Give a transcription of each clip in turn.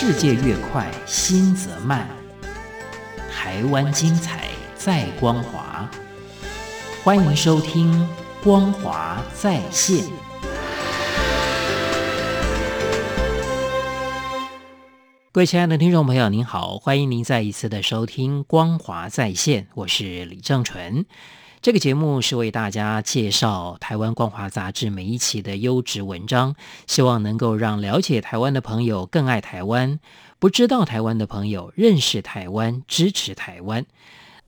世界越快，心则慢。台湾精彩，在光华。欢迎收听《光华在线》。各位亲爱的听众朋友，您好，欢迎您再一次的收听《光华在线》，我是李正纯。这个节目是为大家介绍台湾光华杂志每一期的优质文章，希望能够让了解台湾的朋友更爱台湾，不知道台湾的朋友认识台湾，支持台湾。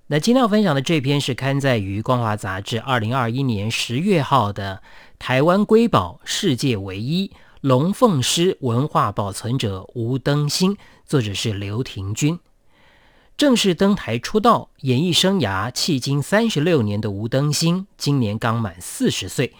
那今天要分享的这篇是刊载于光华杂志二零二一年十月号的《台湾瑰宝，世界唯一，龙凤狮文化保存者吴登新》，作者是刘庭军。正式登台出道，演艺生涯迄今三十六年的吴登新，今年刚满四十岁。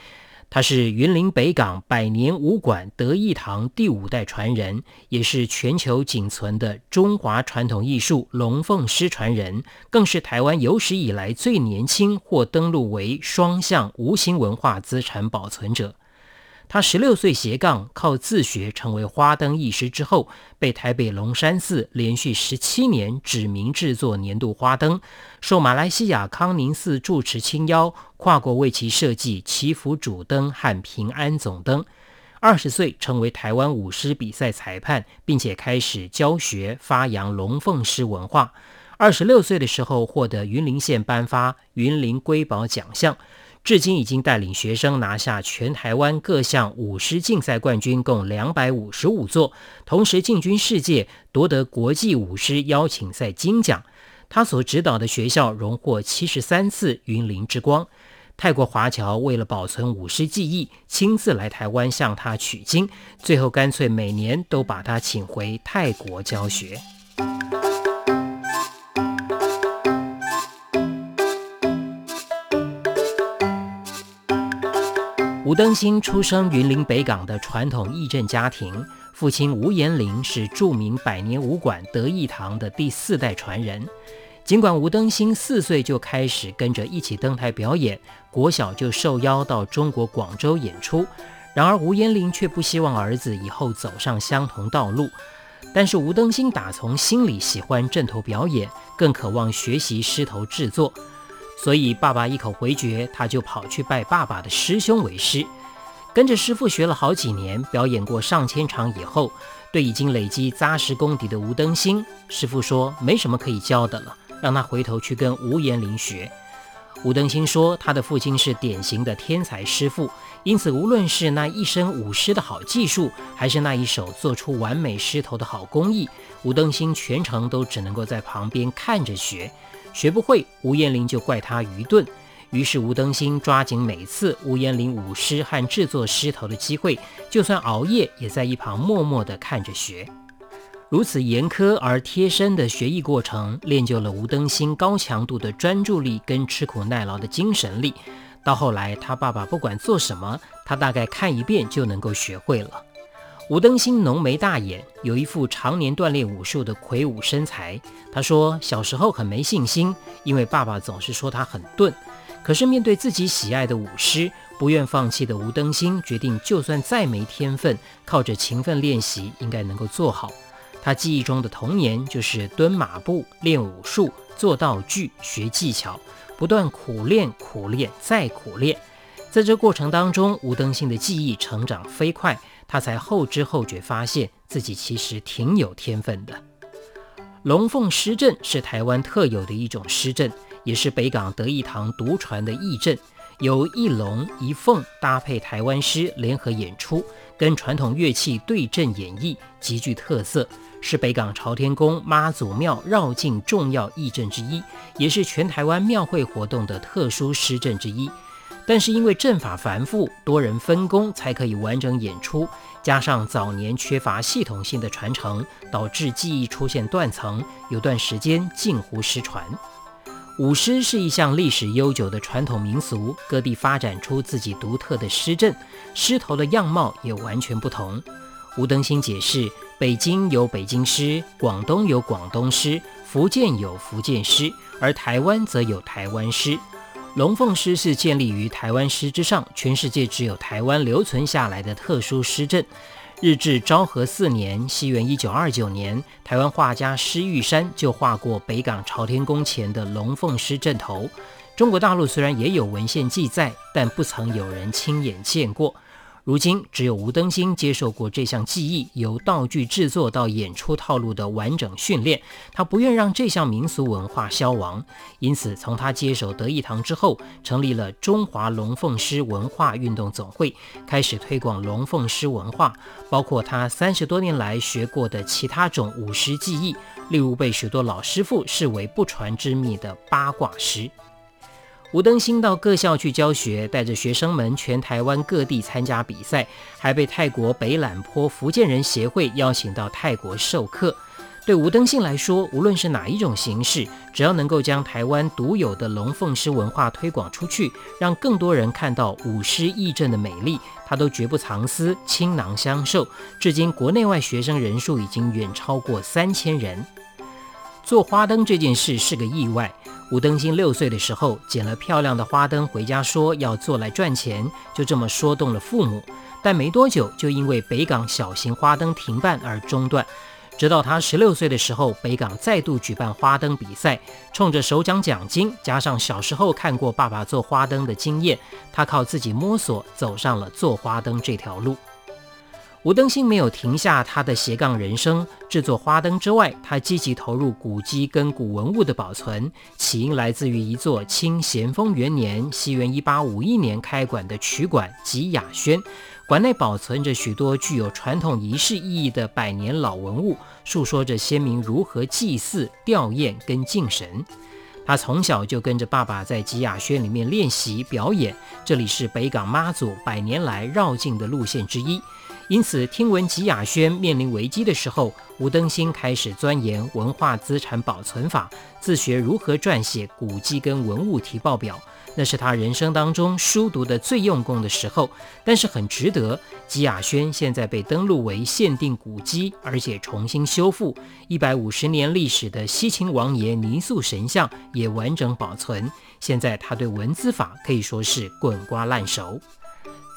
他是云林北港百年武馆德义堂第五代传人，也是全球仅存的中华传统艺术龙凤狮传人，更是台湾有史以来最年轻获登录为双项无形文化资产保存者。他十六岁斜杠靠自学成为花灯艺师之后，被台北龙山寺连续十七年指名制作年度花灯，受马来西亚康宁寺住持亲邀，跨国为其设计祈福主灯和平安总灯。二十岁成为台湾舞狮比赛裁判，并且开始教学发扬龙凤狮文化。二十六岁的时候获得云林县颁发云林瑰宝奖项。至今已经带领学生拿下全台湾各项舞狮竞赛冠军共两百五十五座，同时进军世界，夺得国际舞狮邀请赛金奖。他所指导的学校荣获七十三次云林之光。泰国华侨为了保存舞狮技艺，亲自来台湾向他取经，最后干脆每年都把他请回泰国教学。吴登新出生云林北港的传统义镇家庭，父亲吴延龄是著名百年武馆德义堂的第四代传人。尽管吴登新四岁就开始跟着一起登台表演，国小就受邀到中国广州演出，然而吴延龄却不希望儿子以后走上相同道路。但是吴登新打从心里喜欢阵头表演，更渴望学习狮头制作。所以，爸爸一口回绝，他就跑去拜爸爸的师兄为师，跟着师傅学了好几年，表演过上千场以后，对已经累积扎实功底的吴登新，师傅说没什么可以教的了，让他回头去跟吴延龄学。吴登新说，他的父亲是典型的天才师傅，因此无论是那一身舞狮的好技术，还是那一手做出完美狮头的好工艺，吴登新全程都只能够在旁边看着学。学不会，吴彦霖就怪他愚钝。于是吴登新抓紧每次吴彦霖舞狮和制作狮头的机会，就算熬夜，也在一旁默默地看着学。如此严苛而贴身的学艺过程，练就了吴登新高强度的专注力跟吃苦耐劳的精神力。到后来，他爸爸不管做什么，他大概看一遍就能够学会了。吴登新浓眉大眼，有一副常年锻炼武术的魁梧身材。他说，小时候很没信心，因为爸爸总是说他很钝。可是面对自己喜爱的舞狮，不愿放弃的吴登新决定，就算再没天分，靠着勤奋练习，应该能够做好。他记忆中的童年就是蹲马步、练武术、做道具、学技巧，不断苦练、苦练再苦练。在这过程当中，吴登新的技艺成长飞快。他才后知后觉，发现自己其实挺有天分的。龙凤狮阵是台湾特有的一种狮阵，也是北港德义堂独传的义阵，由一龙一凤搭配台湾狮联合演出，跟传统乐器对阵演绎，极具特色，是北港朝天宫妈祖庙绕境重要义阵之一，也是全台湾庙会活动的特殊狮阵之一。但是因为阵法繁复，多人分工才可以完整演出，加上早年缺乏系统性的传承，导致技艺出现断层，有段时间近乎失传。舞狮是一项历史悠久的传统民俗，各地发展出自己独特的狮阵，狮头的样貌也完全不同。吴登新解释：北京有北京狮，广东有广东狮，福建有福建狮，而台湾则有台湾狮。龙凤狮是建立于台湾狮之上，全世界只有台湾留存下来的特殊狮阵。日治昭和四年（西元一九二九年），台湾画家施玉山就画过北港朝天宫前的龙凤狮阵头。中国大陆虽然也有文献记载，但不曾有人亲眼见过。如今，只有吴登新接受过这项技艺，由道具制作到演出套路的完整训练。他不愿让这项民俗文化消亡，因此从他接手德义堂之后，成立了中华龙凤狮文化运动总会，开始推广龙凤狮文化，包括他三十多年来学过的其他种舞狮技艺，例如被许多老师傅视为不传之秘的八卦狮。吴登新到各校去教学，带着学生们全台湾各地参加比赛，还被泰国北榄坡福建人协会邀请到泰国授课。对吴登新来说，无论是哪一种形式，只要能够将台湾独有的龙凤狮文化推广出去，让更多人看到舞狮艺阵的美丽，他都绝不藏私，倾囊相授。至今，国内外学生人数已经远超过三千人。做花灯这件事是个意外。吴登新六岁的时候捡了漂亮的花灯回家，说要做来赚钱，就这么说动了父母。但没多久就因为北港小型花灯停办而中断。直到他十六岁的时候，北港再度举办花灯比赛，冲着首奖奖金，加上小时候看过爸爸做花灯的经验，他靠自己摸索走上了做花灯这条路。吴登新没有停下他的斜杠人生，制作花灯之外，他积极投入古迹跟古文物的保存。起因来自于一座清咸丰元年（西元一八五一年）开馆的曲馆吉雅轩，馆内保存着许多具有传统仪式意义的百年老文物，述说着先民如何祭祀、吊唁跟敬神。他从小就跟着爸爸在吉雅轩里面练习表演，这里是北港妈祖百年来绕境的路线之一。因此，听闻吉雅轩面临危机的时候，吴登新开始钻研文化资产保存法，自学如何撰写古迹跟文物提报表。那是他人生当中书读的最用功的时候，但是很值得。吉雅轩现在被登录为限定古迹，而且重新修复，一百五十年历史的西秦王爷泥塑神像也完整保存。现在他对文字法可以说是滚瓜烂熟。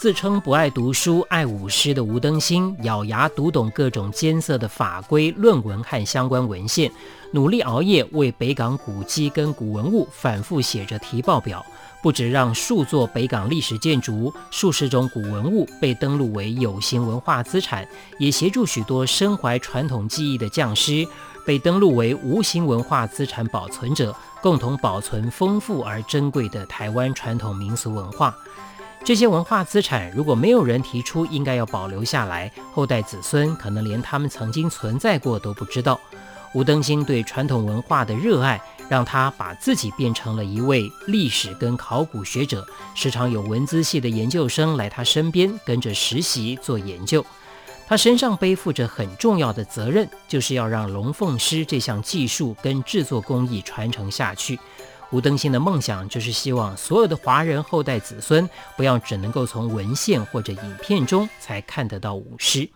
自称不爱读书、爱舞狮的吴登新，咬牙读懂各种艰涩的法规、论文和相关文献，努力熬夜为北港古迹跟古文物反复写着提报表。不止让数座北港历史建筑、数十种古文物被登录为有形文化资产，也协助许多身怀传统技艺的匠师被登录为无形文化资产保存者，共同保存丰富而珍贵的台湾传统民俗文化。这些文化资产如果没有人提出应该要保留下来，后代子孙可能连他们曾经存在过都不知道。吴登新对传统文化的热爱，让他把自己变成了一位历史跟考古学者，时常有文资系的研究生来他身边跟着实习做研究。他身上背负着很重要的责任，就是要让龙凤狮这项技术跟制作工艺传承下去。吴登新的梦想就是希望所有的华人后代子孙不要只能够从文献或者影片中才看得到舞狮。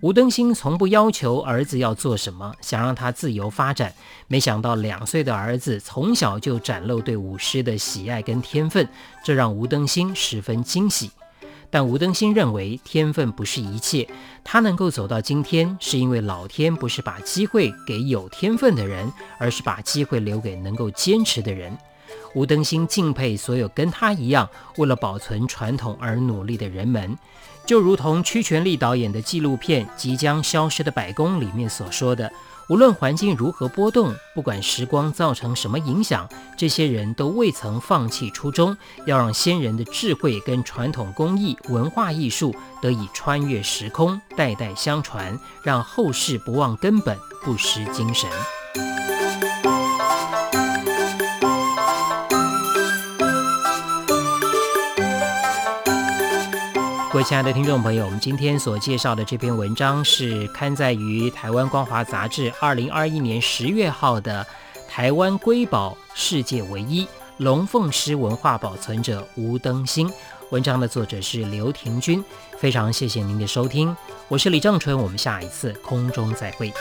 吴登新从不要求儿子要做什么，想让他自由发展。没想到两岁的儿子从小就展露对舞狮的喜爱跟天分，这让吴登新十分惊喜。但吴登新认为天分不是一切，他能够走到今天，是因为老天不是把机会给有天分的人，而是把机会留给能够坚持的人。吴登新敬佩所有跟他一样为了保存传统而努力的人们，就如同屈全利导演的纪录片《即将消失的白宫》里面所说的。无论环境如何波动，不管时光造成什么影响，这些人都未曾放弃初衷，要让先人的智慧跟传统工艺、文化艺术得以穿越时空，代代相传，让后世不忘根本，不失精神。各位亲爱的听众朋友，我们今天所介绍的这篇文章是刊载于《台湾光华杂志》二零二一年十月号的《台湾瑰宝世界唯一龙凤狮文化保存者吴登新》。文章的作者是刘亭均。非常谢谢您的收听，我是李正淳，我们下一次空中再会。